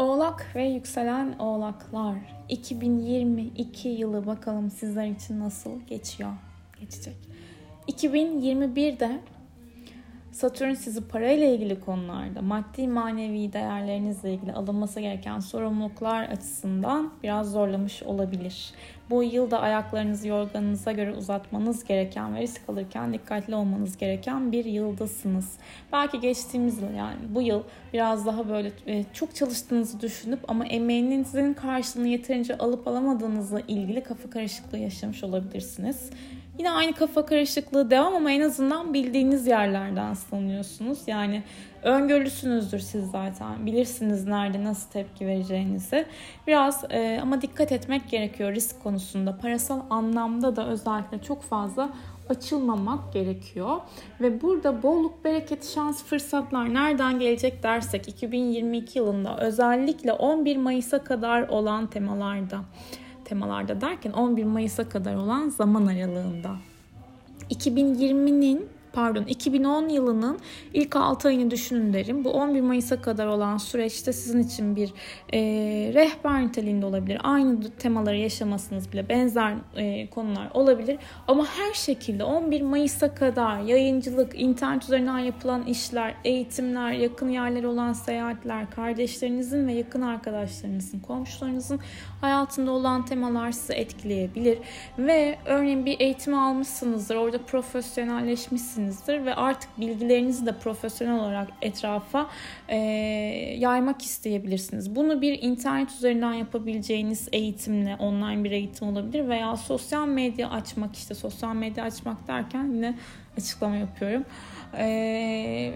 Oğlak ve yükselen oğlaklar 2022 yılı bakalım sizler için nasıl geçiyor, geçecek. 2021'de Satürn sizi parayla ilgili konularda, maddi manevi değerlerinizle ilgili alınması gereken sorumluluklar açısından biraz zorlamış olabilir. Bu yılda ayaklarınızı yorganınıza göre uzatmanız gereken ve risk alırken dikkatli olmanız gereken bir yıldasınız. Belki geçtiğimiz yıl yani bu yıl biraz daha böyle e, çok çalıştığınızı düşünüp ama emeğinizin karşılığını yeterince alıp alamadığınızla ilgili kafa karışıklığı yaşamış olabilirsiniz. Yine aynı kafa karışıklığı devam ama en azından bildiğiniz yerlerden sanıyorsunuz. Yani öngörülüsünüzdür siz zaten. Bilirsiniz nerede nasıl tepki vereceğinizi. Biraz e, ama dikkat etmek gerekiyor risk konusunda. Parasal anlamda da özellikle çok fazla açılmamak gerekiyor. Ve burada bolluk, bereket, şans, fırsatlar nereden gelecek dersek 2022 yılında özellikle 11 Mayıs'a kadar olan temalarda temalarda derken 11 Mayıs'a kadar olan zaman aralığında. 2020'nin pardon 2010 yılının ilk 6 ayını düşünün derim. Bu 11 Mayıs'a kadar olan süreçte sizin için bir e, rehber niteliğinde olabilir. Aynı temaları yaşamasınız bile benzer e, konular olabilir. Ama her şekilde 11 Mayıs'a kadar yayıncılık, internet üzerinden yapılan işler, eğitimler, yakın yerlere olan seyahatler, kardeşlerinizin ve yakın arkadaşlarınızın, komşularınızın hayatında olan temalar sizi etkileyebilir. Ve örneğin bir eğitim almışsınızdır, orada profesyonelleşmişsiniz öğrenmişsinizdir ve artık bilgilerinizi de profesyonel olarak etrafa e, yaymak isteyebilirsiniz. Bunu bir internet üzerinden yapabileceğiniz eğitimle, online bir eğitim olabilir veya sosyal medya açmak işte sosyal medya açmak derken yine açıklama yapıyorum. Ee,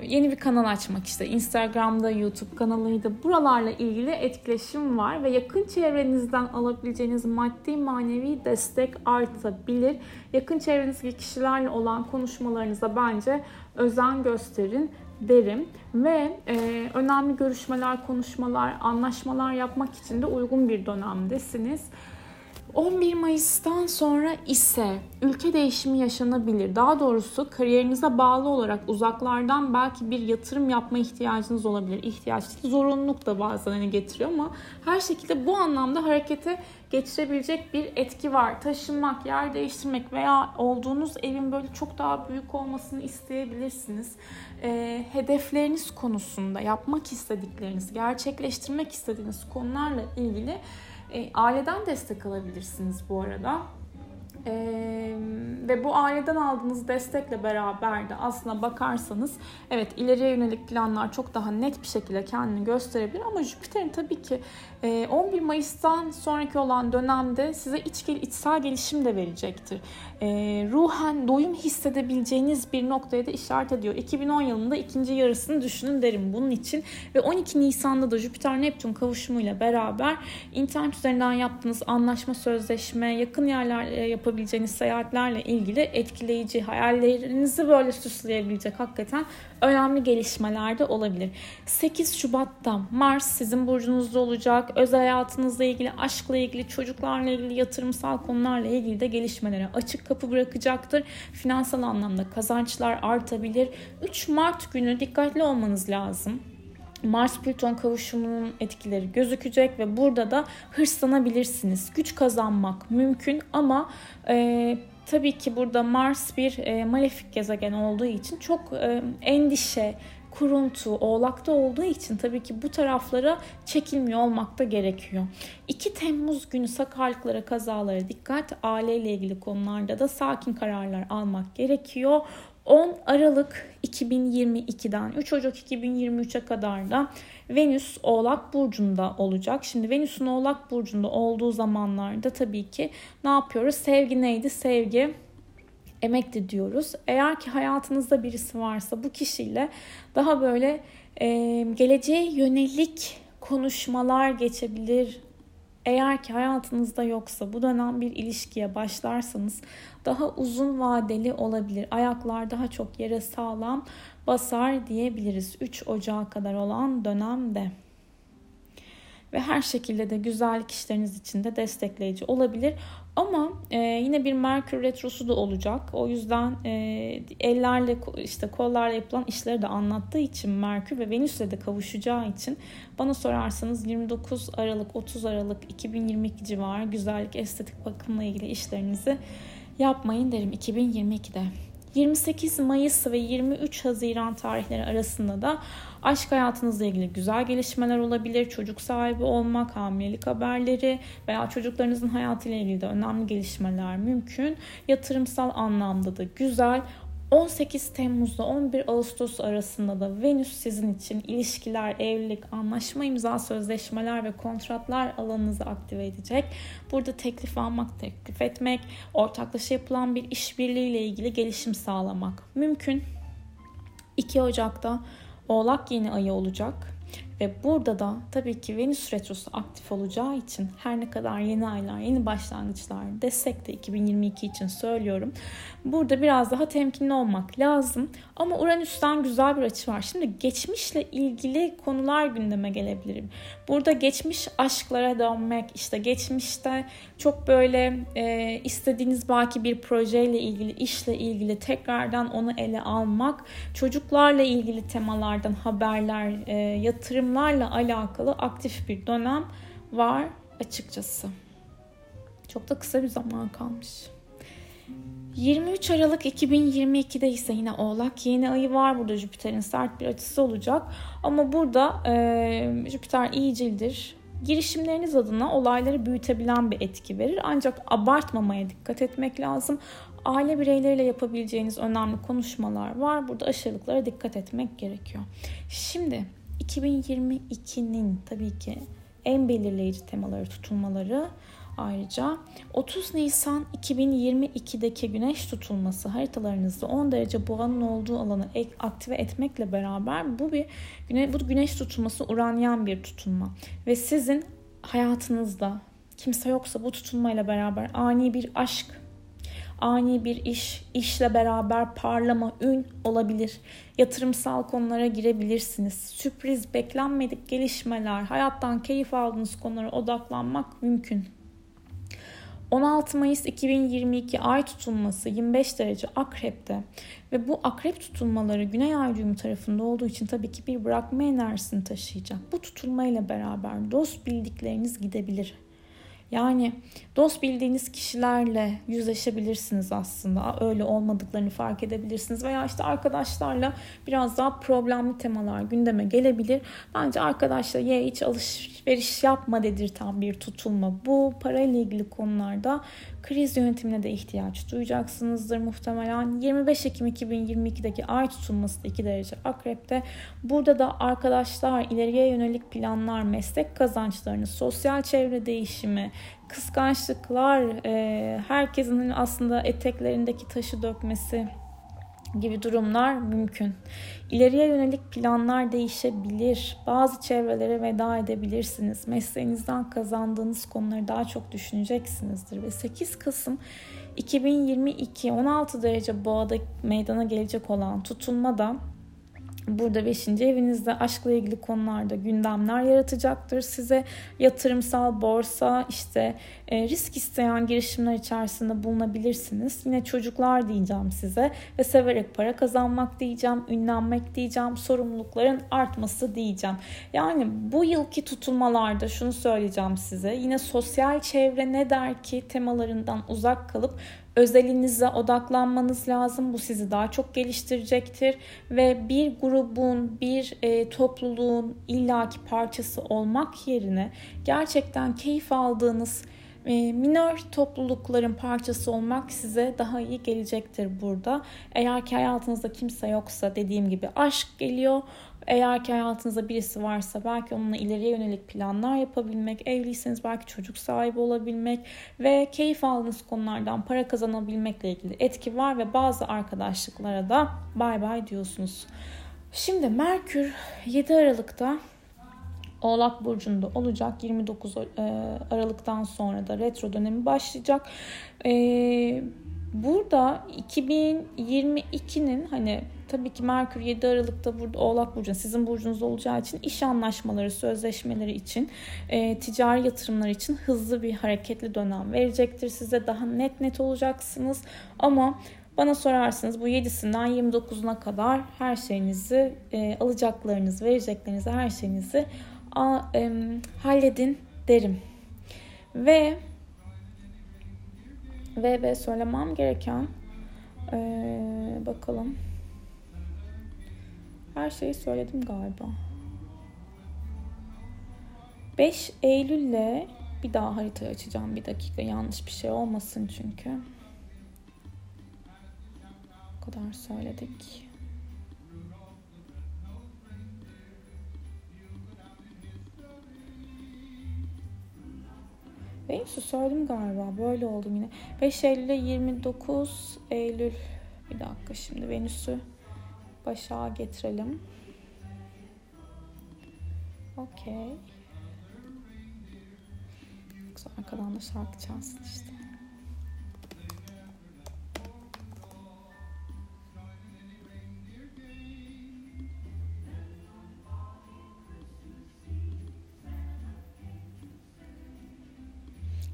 yeni bir kanal açmak işte Instagram'da, YouTube kanalıydı. Buralarla ilgili etkileşim var ve yakın çevrenizden alabileceğiniz maddi manevi destek artabilir. Yakın çevrenizdeki kişilerle olan konuşmalarınıza bence özen gösterin derim ve e, önemli görüşmeler, konuşmalar, anlaşmalar yapmak için de uygun bir dönemdesiniz. 11 Mayıs'tan sonra ise ülke değişimi yaşanabilir. Daha doğrusu kariyerinize bağlı olarak uzaklardan belki bir yatırım yapma ihtiyacınız olabilir. İhtiyaç zorunluluk da bazen getiriyor ama her şekilde bu anlamda harekete geçirebilecek bir etki var. Taşınmak, yer değiştirmek veya olduğunuz evin böyle çok daha büyük olmasını isteyebilirsiniz. E, hedefleriniz konusunda yapmak istedikleriniz, gerçekleştirmek istediğiniz konularla ilgili e, aileden destek alabilirsiniz bu arada. Ee, ve bu aileden aldığınız destekle beraber de aslına bakarsanız evet ileriye yönelik planlar çok daha net bir şekilde kendini gösterebilir ama Jüpiter'in tabii ki 11 e, Mayıs'tan sonraki olan dönemde size iç, içsel gelişim de verecektir. E, ruhen doyum hissedebileceğiniz bir noktaya da işaret ediyor. 2010 yılında ikinci yarısını düşünün derim bunun için ve 12 Nisan'da da Jüpiter Neptün kavuşumuyla beraber internet üzerinden yaptığınız anlaşma, sözleşme, yakın yerler yapabileceğiniz yapabileceğiniz seyahatlerle ilgili etkileyici, hayallerinizi böyle süsleyebilecek hakikaten önemli gelişmeler de olabilir. 8 Şubat'ta Mars sizin burcunuzda olacak. Özel hayatınızla ilgili, aşkla ilgili, çocuklarla ilgili, yatırımsal konularla ilgili de gelişmelere açık kapı bırakacaktır. Finansal anlamda kazançlar artabilir. 3 Mart günü dikkatli olmanız lazım. Mars-Plüton kavuşumunun etkileri gözükecek ve burada da hırslanabilirsiniz. Güç kazanmak mümkün ama e, tabii ki burada Mars bir e, malefik gezegen olduğu için çok e, endişe, kuruntu, oğlakta olduğu için tabii ki bu taraflara çekilmiyor olmak da gerekiyor. 2 Temmuz günü sakarlıklara, kazalara dikkat, aileyle ilgili konularda da sakin kararlar almak gerekiyor. 10 Aralık 2022'den 3 Ocak 2023'e kadar da Venüs Oğlak Burcu'nda olacak. Şimdi Venüs'ün Oğlak Burcu'nda olduğu zamanlarda tabii ki ne yapıyoruz? Sevgi neydi? Sevgi emekti diyoruz. Eğer ki hayatınızda birisi varsa bu kişiyle daha böyle e, geleceğe yönelik konuşmalar geçebilir, eğer ki hayatınızda yoksa bu dönem bir ilişkiye başlarsanız daha uzun vadeli olabilir. Ayaklar daha çok yere sağlam basar diyebiliriz 3 Ocağı kadar olan dönemde. Ve her şekilde de güzellik işleriniz için de destekleyici olabilir. Ama e, yine bir Merkür retrosu da olacak. O yüzden e, ellerle işte kollarla yapılan işleri de anlattığı için Merkür ve Venüs'le de kavuşacağı için bana sorarsanız 29 Aralık 30 Aralık 2022 civarı güzellik estetik bakımla ilgili işlerinizi yapmayın derim 2022'de. 28 Mayıs ve 23 Haziran tarihleri arasında da aşk hayatınızla ilgili güzel gelişmeler olabilir. Çocuk sahibi olmak, hamilelik haberleri veya çocuklarınızın hayatıyla ilgili de önemli gelişmeler mümkün. Yatırımsal anlamda da güzel. 18 Temmuz'da 11 Ağustos arasında da Venüs sizin için ilişkiler, evlilik, anlaşma imza sözleşmeler ve kontratlar alanınızı aktive edecek. Burada teklif almak, teklif etmek, ortaklaşa yapılan bir işbirliği ile ilgili gelişim sağlamak mümkün. 2 Ocak'ta Oğlak yeni ayı olacak. Ve burada da tabii ki Venüs Retrosu aktif olacağı için her ne kadar yeni aylar, yeni başlangıçlar desek de 2022 için söylüyorum. Burada biraz daha temkinli olmak lazım. Ama Uranüs'ten güzel bir açı var. Şimdi geçmişle ilgili konular gündeme gelebilir. Burada geçmiş aşklara dönmek, işte geçmişte çok böyle e, istediğiniz belki bir projeyle ilgili, işle ilgili tekrardan onu ele almak, çocuklarla ilgili temalardan haberler, e, yatırımlarla alakalı aktif bir dönem var açıkçası. Çok da kısa bir zaman kalmış. 23 Aralık 2022'de ise yine Oğlak yeni ayı var. Burada Jüpiter'in sert bir açısı olacak. Ama burada e, Jüpiter iyicildir. Girişimleriniz adına olayları büyütebilen bir etki verir. Ancak abartmamaya dikkat etmek lazım. Aile bireyleriyle yapabileceğiniz önemli konuşmalar var. Burada aşırılıklara dikkat etmek gerekiyor. Şimdi 2022'nin tabii ki en belirleyici temaları tutulmaları Ayrıca 30 Nisan 2022'deki güneş tutulması haritalarınızda 10 derece boğanın olduğu alanı aktive etmekle beraber bu bir güne, bu güneş tutulması uranyen bir tutulma. Ve sizin hayatınızda kimse yoksa bu tutulmayla beraber ani bir aşk, ani bir iş, işle beraber parlama, ün olabilir. Yatırımsal konulara girebilirsiniz. Sürpriz, beklenmedik gelişmeler, hayattan keyif aldığınız konulara odaklanmak mümkün. 16 Mayıs 2022 ay tutulması 25 derece akrepte ve bu akrep tutulmaları güney ay düğümü tarafında olduğu için tabii ki bir bırakma enerjisini taşıyacak. Bu tutulmayla beraber dost bildikleriniz gidebilir. Yani dost bildiğiniz kişilerle yüzleşebilirsiniz aslında. Öyle olmadıklarını fark edebilirsiniz. Veya işte arkadaşlarla biraz daha problemli temalar gündeme gelebilir. Bence arkadaşla ye hiç alışveriş yapma dedirten bir tutulma. Bu parayla ilgili konularda kriz yönetimine de ihtiyaç duyacaksınızdır muhtemelen. 25 Ekim 2022'deki ay tutulması da 2 derece akrepte. Burada da arkadaşlar ileriye yönelik planlar, meslek kazançlarını, sosyal çevre değişimi, kıskançlıklar, herkesin aslında eteklerindeki taşı dökmesi gibi durumlar mümkün. İleriye yönelik planlar değişebilir. Bazı çevrelere veda edebilirsiniz. Mesleğinizden kazandığınız konuları daha çok düşüneceksinizdir. Ve 8 Kasım 2022 16 derece boğada meydana gelecek olan tutulma Burada 5. evinizde aşkla ilgili konularda gündemler yaratacaktır. Size yatırımsal borsa, işte e, risk isteyen girişimler içerisinde bulunabilirsiniz. Yine çocuklar diyeceğim size ve severek para kazanmak diyeceğim, ünlenmek diyeceğim, sorumlulukların artması diyeceğim. Yani bu yılki tutulmalarda şunu söyleyeceğim size. Yine sosyal çevre ne der ki temalarından uzak kalıp özelinize odaklanmanız lazım. Bu sizi daha çok geliştirecektir ve bir grubun, bir e, topluluğun illaki parçası olmak yerine gerçekten keyif aldığınız e, minör toplulukların parçası olmak size daha iyi gelecektir burada. Eğer ki hayatınızda kimse yoksa dediğim gibi aşk geliyor. Eğer ki hayatınızda birisi varsa belki onunla ileriye yönelik planlar yapabilmek, evliyseniz belki çocuk sahibi olabilmek ve keyif aldığınız konulardan para kazanabilmekle ilgili etki var ve bazı arkadaşlıklara da bay bay diyorsunuz. Şimdi Merkür 7 Aralık'ta Oğlak Burcu'nda olacak. 29 e, Aralık'tan sonra da retro dönemi başlayacak. E, burada 2022'nin hani tabii ki Merkür 7 Aralık'ta burada Oğlak Burcu sizin burcunuz olacağı için iş anlaşmaları, sözleşmeleri için, e, ticari yatırımlar için hızlı bir hareketli dönem verecektir. Size daha net net olacaksınız ama bana sorarsınız bu 7'sinden 29'una kadar her şeyinizi, e, alacaklarınızı, vereceklerinizi, her şeyinizi a, e, halledin derim. Ve ve ve söylemem gereken ee, bakalım. Her şeyi söyledim galiba. 5 Eylül'le bir daha haritayı açacağım bir dakika. Yanlış bir şey olmasın çünkü. O kadar söyledik. Venüs'ü söyledim galiba. Böyle oldu yine. 5 Eylül'e 29 Eylül. Bir dakika şimdi Venüs'ü başa getirelim. Okey. Arkadan da şarkı çalsın işte.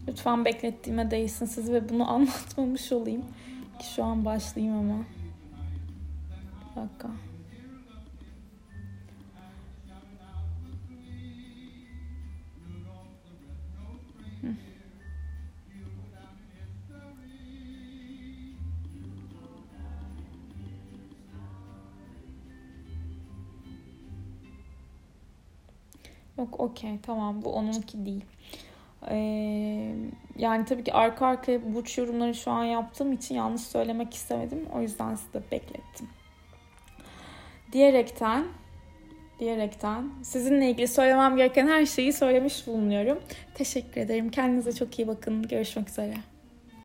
Lütfen beklettiğime değsin siz ve bunu anlatmamış olayım. Ki şu an başlayayım ama. Bir dakika. Yok okey tamam bu onunki değil. Ee, yani tabii ki arka arkaya burç yorumları şu an yaptığım için yanlış söylemek istemedim. O yüzden size beklettim. Diyerekten diyerekten sizinle ilgili söylemem gereken her şeyi söylemiş bulunuyorum. Teşekkür ederim. Kendinize çok iyi bakın. Görüşmek üzere.